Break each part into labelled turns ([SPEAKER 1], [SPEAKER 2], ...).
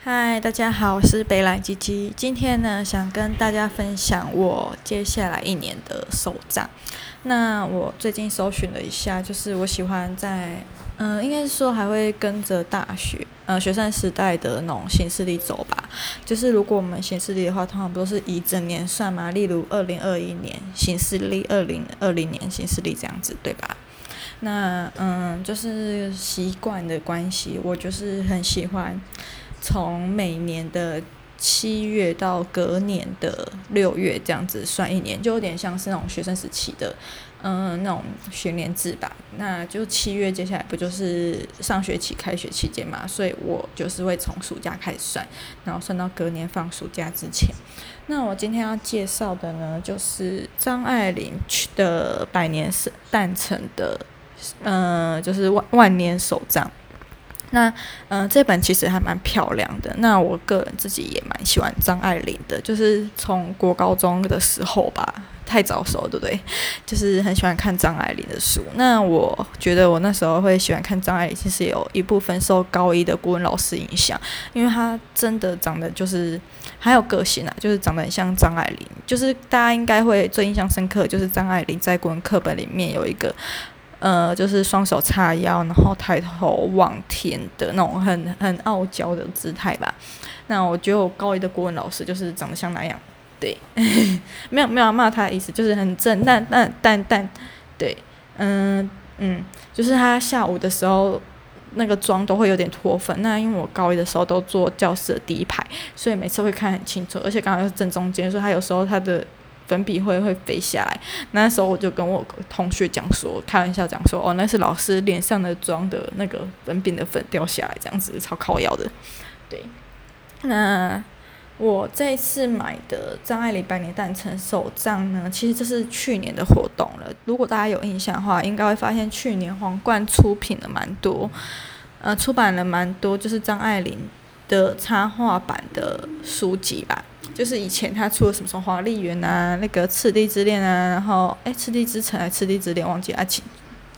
[SPEAKER 1] 嗨，大家好，我是北来吉吉。今天呢，想跟大家分享我接下来一年的手账。那我最近搜寻了一下，就是我喜欢在，嗯、应该是说还会跟着大学，呃，学生时代的那种行事历走吧。就是如果我们行事历的话，通常不都是以整年算嘛？例如二零二一年行事历，二零二零年行事历这样子，对吧？那嗯，就是习惯的关系，我就是很喜欢。从每年的七月到隔年的六月这样子算一年，就有点像是那种学生时期的，嗯，那种学年制吧。那就七月接下来不就是上学期开学期间嘛，所以我就是会从暑假开始算，然后算到隔年放暑假之前。那我今天要介绍的呢，就是张爱玲的百年诞辰的，嗯，就是万万年手账。那嗯、这本其实还蛮漂亮的。那我个人自己也蛮喜欢张爱玲的，就是从国高中的时候吧，太早熟，对不对？就是很喜欢看张爱玲的书。那我觉得我那时候会喜欢看张爱玲，其实有一部分受高一的国文老师影响，因为她真的长得就是很有个性啊，就是长得很像张爱玲。就是大家应该会最印象深刻，就是张爱玲在国文课本里面有一个。呃，就是双手叉腰，然后抬头望天的那种很很傲娇的姿态吧。那我觉得我高一的国文老师就是长得像那样，对，没有没有要骂他的意思，就是很正，但但但但，对，嗯嗯，就是他下午的时候那个妆都会有点脱粉。那因为我高一的时候都坐教室的第一排，所以每次会看很清楚，而且刚好又是正中间，所以他有时候他的。粉笔会会飞下来，那时候我就跟我同学讲说，开玩笑讲说，哦，那是老师脸上的妆的那个粉饼的粉掉下来，这样子超靠腰的。对，那我这次买的张爱玲百年诞辰手账呢，其实这是去年的活动了。如果大家有印象的话，应该会发现去年皇冠出品了蛮多，呃，出版了蛮多，就是张爱玲的插画版的书籍吧。就是以前他出了什么什么华丽园啊，那个赤地之恋啊，然后哎，赤地之城还是赤地之恋，忘记啊，青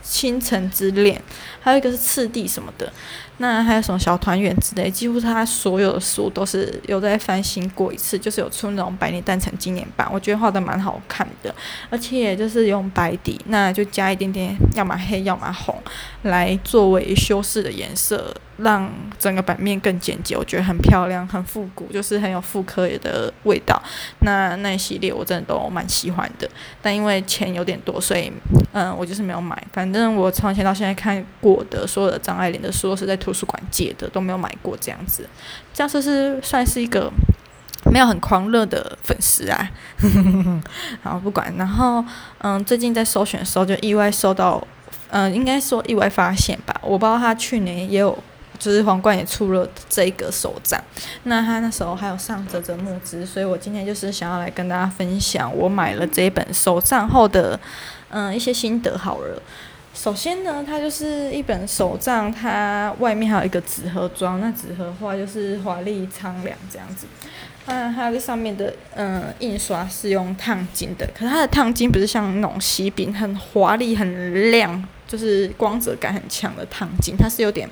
[SPEAKER 1] 青城之恋，还有一个是赤地什么的。那还有什么小团圆之类，几乎他所有的书都是有在翻新过一次，就是有出那种百年诞辰纪念版，我觉得画的蛮好看的，而且就是用白底，那就加一点点，要么黑要么红，来作为修饰的颜色，让整个版面更简洁，我觉得很漂亮，很复古，就是很有复刻的味道。那那一系列我真的都蛮喜欢的，但因为钱有点多，所以嗯，我就是没有买。反正我从前到现在看过的所有的张爱玲的书都是在图。图书馆借的都没有买过这样子，这样是是算是一个没有很狂热的粉丝啊。好，不管，然后嗯，最近在搜寻的时候就意外收到，嗯，应该说意外发现吧。我不知道他去年也有，就是皇冠也出了这一个手账，那他那时候还有上啧啧募资，所以我今天就是想要来跟大家分享我买了这一本手账后的嗯一些心得好了。首先呢，它就是一本手账，它外面还有一个纸盒装，那纸盒的话就是华丽苍凉这样子。那它这上面的嗯印刷是用烫金的，可是它的烫金不是像那种喜饼很华丽很亮，就是光泽感很强的烫金，它是有点。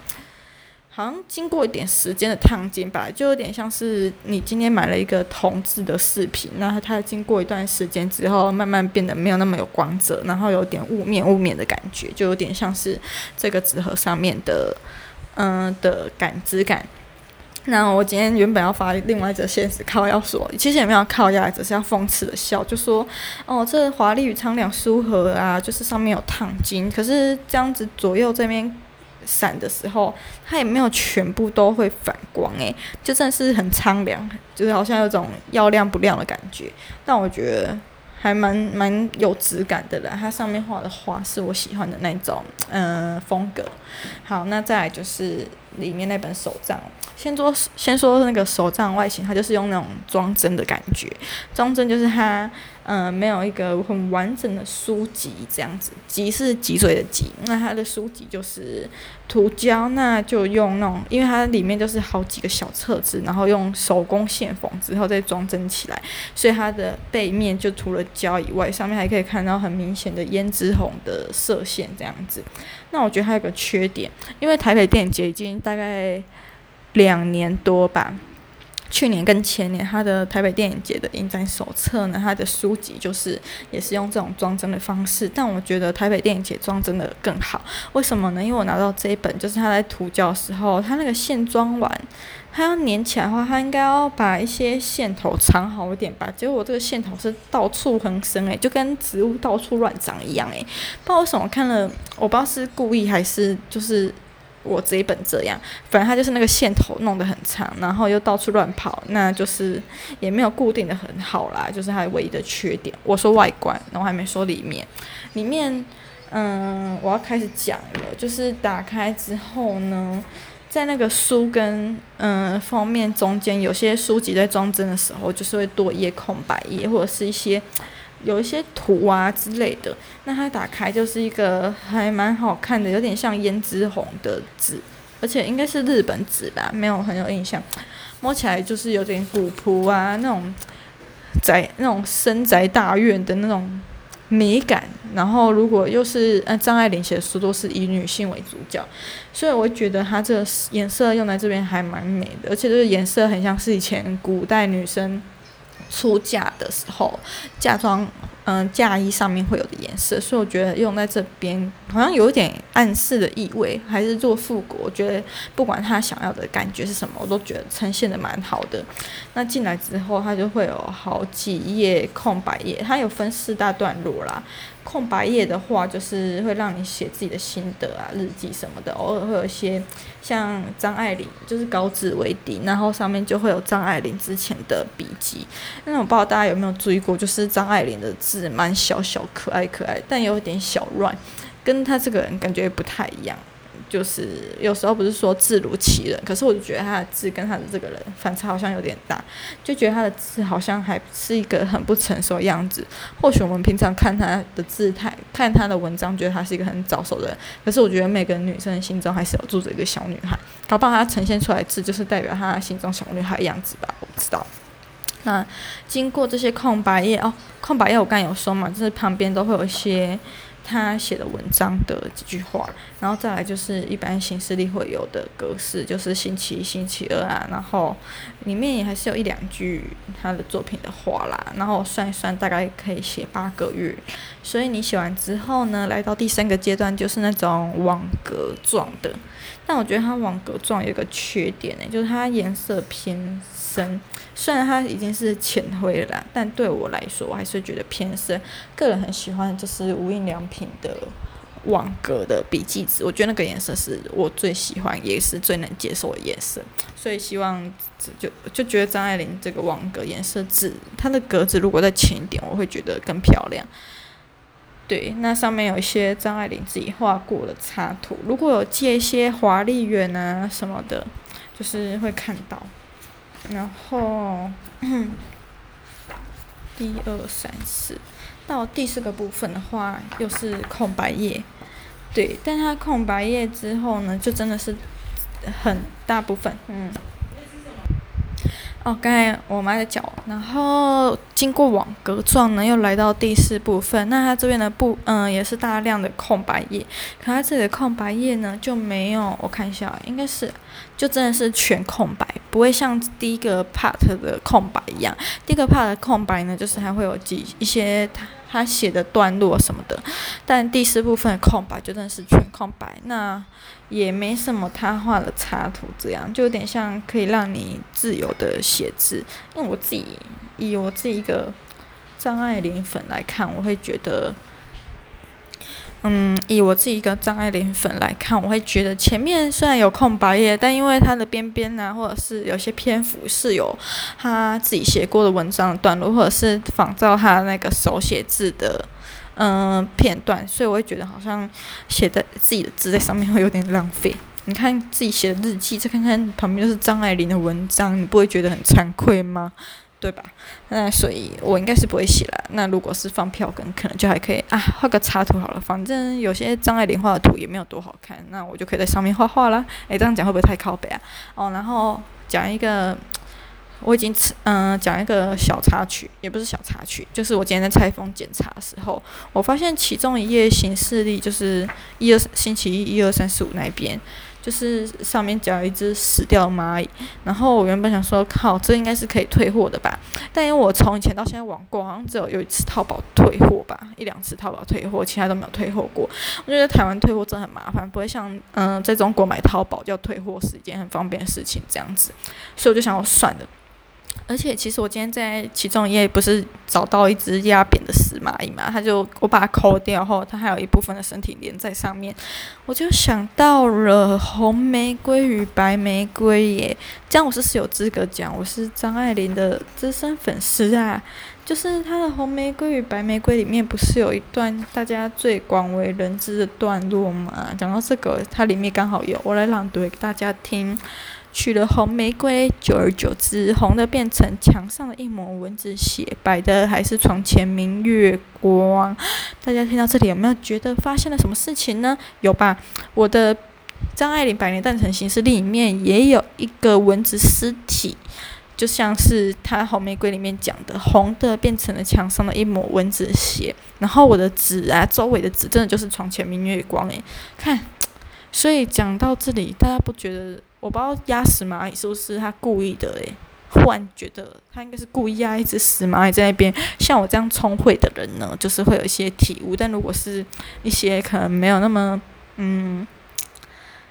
[SPEAKER 1] 好像经过一点时间的烫金吧，就有点像是你今天买了一个铜制的饰品，那它经过一段时间之后，慢慢变得没有那么有光泽，然后有点雾面雾面的感觉，就有点像是这个纸盒上面的，嗯、的感知感。那我今天原本要发另外一则现实靠要说，其实也没有靠压，只是要讽刺的笑，就说哦，这华丽与苍凉书盒啊，就是上面有烫金，可是这样子左右这边。闪的时候，它也没有全部都会反光，诶，就真的是很苍凉，就是好像有种要亮不亮的感觉。但我觉得还蛮蛮有质感的啦，它上面画的画是我喜欢的那种，嗯、风格。好，那再来就是里面那本手账。先说先说那个手账外形，它就是用那种装帧的感觉，装帧就是它，呃，没有一个很完整的书籍这样子，脊是脊髓的脊，那它的书籍就是涂胶，那就用那种，因为它里面就是好几个小册子，然后用手工线缝之后再装帧起来，所以它的背面就涂了胶以外，上面还可以看到很明显的胭脂红的色线这样子。那我觉得还有个缺点，因为台北电影节已经大概。两年多吧。去年跟前年，他的台北电影节的影展手册呢，他的书籍就是也是用这种装帧的方式，但我觉得台北电影节装帧的更好。为什么呢？因为我拿到这一本，就是他在涂胶的时候，他那个线装完，他要粘起来的话，他应该要把一些线头藏好一点吧。结果我这个线头是到处横生诶，就跟植物到处乱长一样诶。不知道为什么看了，我不知道是故意还是就是。我这一本这样，反正它就是那个线头弄得很长，然后又到处乱跑，那就是也没有固定的很好啦，就是它唯一的缺点。我说外观，然后还没说里面，里面，嗯，我要开始讲了，就是打开之后呢，在那个书跟嗯封面中间，有些书籍在装帧的时候，就是会多一页空白页，或者是一些。有一些图啊之类的，那它打开就是一个还蛮好看的，有点像胭脂红的纸，而且应该是日本纸吧，没有很有印象。摸起来就是有点古朴啊，那种宅那种深宅大院的那种美感。然后如果又是呃张爱玲写的书都是以女性为主角，所以我觉得它这个颜色用在这边还蛮美的，而且这个颜色很像是以前古代女生。出嫁的时候，嫁妆，嗯，嫁衣上面会有的颜色，所以我觉得用在这边好像有一点暗示的意味，还是做复古。我觉得不管他想要的感觉是什么，我都觉得呈现的蛮好的。那进来之后，它就会有好几页空白页，它有分四大段落啦。空白页的话，就是会让你写自己的心得啊、日记什么的。偶尔会有一些像张爱玲，就是稿纸为底，然后上面就会有张爱玲之前的笔记。那我不知道大家有没有注意过，就是张爱玲的字蛮小小、可爱可爱，但有点小乱，跟他这个人感觉不太一样。就是有时候不是说字如其人，可是我就觉得他的字跟他的这个人反差好像有点大，就觉得他的字好像还是一个很不成熟的样子。或许我们平常看他的字态，看他的文章，觉得他是一个很早熟的人，可是我觉得每个女生心中还是有住着一个小女孩，搞不好他呈现出来字就是代表他心中小女孩的样子吧，我不知道。那经过这些空白页哦，空白页我刚才有说嘛，就是旁边都会有一些。他写的文章的几句话，然后再来就是一般行事历会有的格式，就是星期一、星期二啊，然后里面也还是有一两句他的作品的话啦，然后我算一算大概可以写八个月，所以你写完之后呢，来到第三个阶段就是那种网格状的，但我觉得它网格状有一个缺点呢，就是它颜色偏深。虽然它已经是浅灰了，但对我来说，我还是觉得偏深。个人很喜欢就是无印良品的网格的笔记纸，我觉得那个颜色是我最喜欢，也是最能接受的颜色。所以希望就就觉得张爱玲这个网格颜色纸，它的格子如果再浅一点，我会觉得更漂亮。对，那上面有一些张爱玲自己画过的插图，如果有借一些华丽圆啊什么的，就是会看到。然后，一二三四，到第四个部分的话，又是空白页。对，但它空白页之后呢，就真的是很大部分，嗯。哦，刚才我妈在叫，然后经过网格状呢，又来到第四部分。那它这边的部，嗯，也是大量的空白页。可它这里的空白页呢，就没有，我看一下，应该是，就真的是全空白，不会像第一个 part 的空白一样。第一个 part 的空白呢，就是还会有几一些它他写的段落什么的。但第四部分空白就真的是全空白。那。也没什么他画的插图，这样就有点像可以让你自由的写字。因为我自己以我自己一个张爱玲粉来看，我会觉得，嗯，以我自己一个张爱玲粉来看，我会觉得前面虽然有空白页，但因为它的边边啊，或者是有些篇幅是有他自己写过的文章的段落，或者是仿照他那个手写字的。嗯，片段，所以我会觉得好像写的自己的字在上面会有点浪费。你看自己写的日记，再看看旁边就是张爱玲的文章，你不会觉得很惭愧吗？对吧？那所以我应该是不会写了。那如果是放票根，可能就还可以啊，画个插图好了。反正有些张爱玲画的图也没有多好看，那我就可以在上面画画啦。诶，这样讲会不会太靠北啊？哦，然后讲一个。我已经嗯讲一个小插曲，也不是小插曲，就是我今天在拆封检查的时候，我发现其中一页行事历就是一二星期一、一二三四五那边，就是上面夹了一只死掉的蚂蚁。然后我原本想说，靠，这应该是可以退货的吧？但因为我从以前到现在网购，好像只有有一次淘宝退货吧，一两次淘宝退货，其他都没有退货过。我觉得台湾退货真的很麻烦，不会像嗯、在中国买淘宝要退货是一件很方便的事情这样子，所以我就想我算了。而且其实我今天在其中一页不是找到一只压扁的死蚂蚁嘛？它就我把它抠掉后，它还有一部分的身体连在上面，我就想到了红玫瑰与白玫瑰耶。这样我是是有资格讲我是张爱玲的资深粉丝啊。就是她的红玫瑰与白玫瑰里面不是有一段大家最广为人知的段落嘛？讲到这个，它里面刚好有，我来朗读给大家听。取了红玫瑰，久而久之，红的变成墙上的一抹蚊子血，白的还是床前明月光。大家听到这里有没有觉得发现了什么事情呢？有吧？我的张爱玲《百年诞辰行事历》里面也有一个蚊子尸体，就像是她红玫瑰里面讲的，红的变成了墙上的一抹蚊子血。然后我的纸啊，周围的纸真的就是床前明月光诶，看，所以讲到这里，大家不觉得？我不知道压死蚂蚁是不是他故意的诶，忽然觉得他应该是故意压一只死蚂蚁在那边。像我这样聪慧的人呢，就是会有一些体悟。但如果是一些可能没有那么嗯，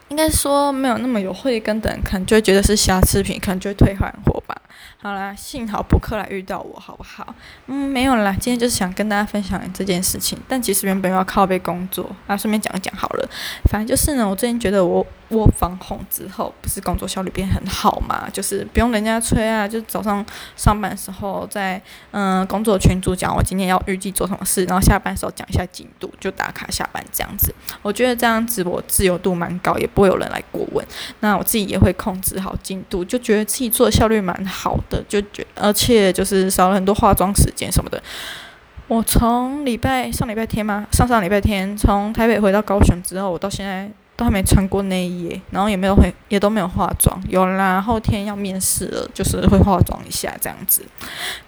[SPEAKER 1] 应该说没有那么有慧根的人，可能就会觉得是瑕疵品，可能就会退换货吧。好啦，幸好博客来遇到我，好不好？嗯，没有啦，今天就是想跟大家分享这件事情。但其实原本要靠背工作，啊，顺便讲一讲好了。反正就是呢，我最近觉得我。我防红之后，不是工作效率变很好嘛？就是不用人家催啊，就早上上班的时候在嗯工作群组讲我今天要预计做什么事，然后下班的时候讲一下进度，就打卡下班这样子。我觉得这样子我自由度蛮高，也不会有人来过问。那我自己也会控制好进度，就觉得自己做的效率蛮好的，就觉而且就是少了很多化妆时间什么的。我从礼拜上礼拜天嘛，上上礼拜天从台北回到高雄之后，我到现在。都还没穿过内衣，然后也没有会，也都没有化妆。有啦，后天要面试了，就是会化妆一下这样子。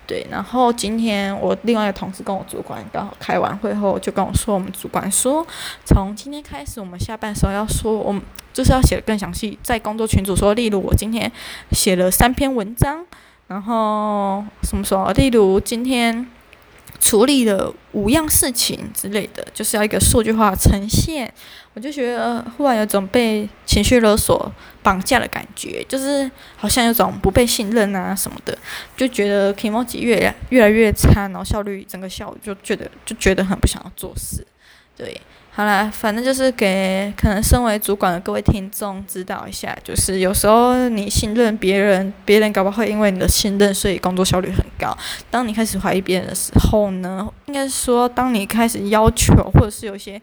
[SPEAKER 1] 对，然后今天我另外一个同事跟我主管刚好开完会后，就跟我说，我们主管说，从今天开始，我们下班的时候要说，我们就是要写得更详细，在工作群组说，例如我今天写了三篇文章，然后什么时候，例如今天。处理了五样事情之类的，就是要一个数据化呈现。我就觉得忽然有种被情绪勒索绑架的感觉，就是好像有种不被信任啊什么的，就觉得 Kimochi 越来越来越差，然后效率整个效率就觉得就觉得很不想要做事，对。好啦，反正就是给可能身为主管的各位听众指导一下，就是有时候你信任别人，别人搞不好会因为你的信任，所以工作效率很高。当你开始怀疑别人的时候呢，应该说，当你开始要求，或者是有些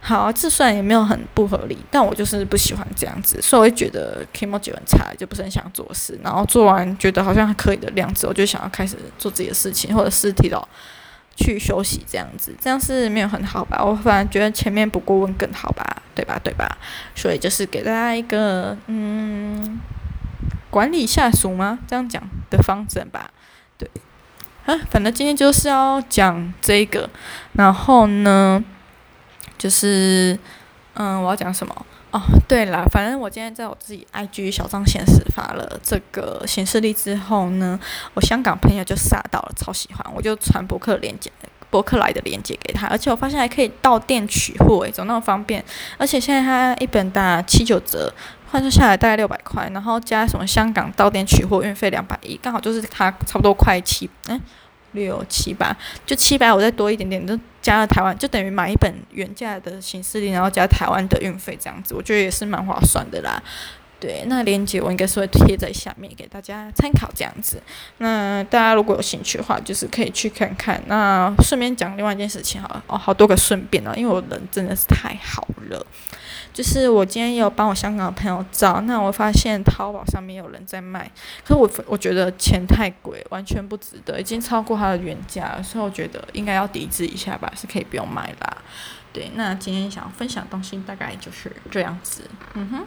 [SPEAKER 1] 好，这算也没有很不合理，但我就是不喜欢这样子，所以我会觉得 Kimochi 很差，就不是很想做事。然后做完觉得好像还可以的样子，我就想要开始做自己的事情，或者是提到。去休息这样子，这样是没有很好吧？我反而觉得前面不过问更好吧，对吧？对吧？所以就是给大家一个嗯，管理下属吗？这样讲的方针吧。对，啊，反正今天就是要讲这个，然后呢，就是嗯，我要讲什么？哦，对了，反正我今天在我自己 IG 小帐显示发了这个行事历之后呢，我香港朋友就杀到了，超喜欢，我就传博客链接，博客来的链接给他，而且我发现还可以到店取货，诶，怎么那么方便？而且现在他一本打七九折，换算下来大概六百块，然后加什么香港到店取货运费两百一，刚好就是他差不多快七，嗯。六七八，就七百，我再多一点点，就加了台湾，就等于买一本原价的行事历，然后加台湾的运费，这样子，我觉得也是蛮划算的啦。对，那链接我应该是会贴在下面给大家参考，这样子。那大家如果有兴趣的话，就是可以去看看。那顺便讲另外一件事情好了，哦，好多个顺便哦，因为我人真的是太好了。就是我今天有帮我香港的朋友找，那我发现淘宝上面有人在卖，可是我我觉得钱太贵，完全不值得，已经超过它的原价了，所以我觉得应该要抵制一下吧，是可以不用买啦。对，那今天想要分享的东西大概就是这样子，嗯哼。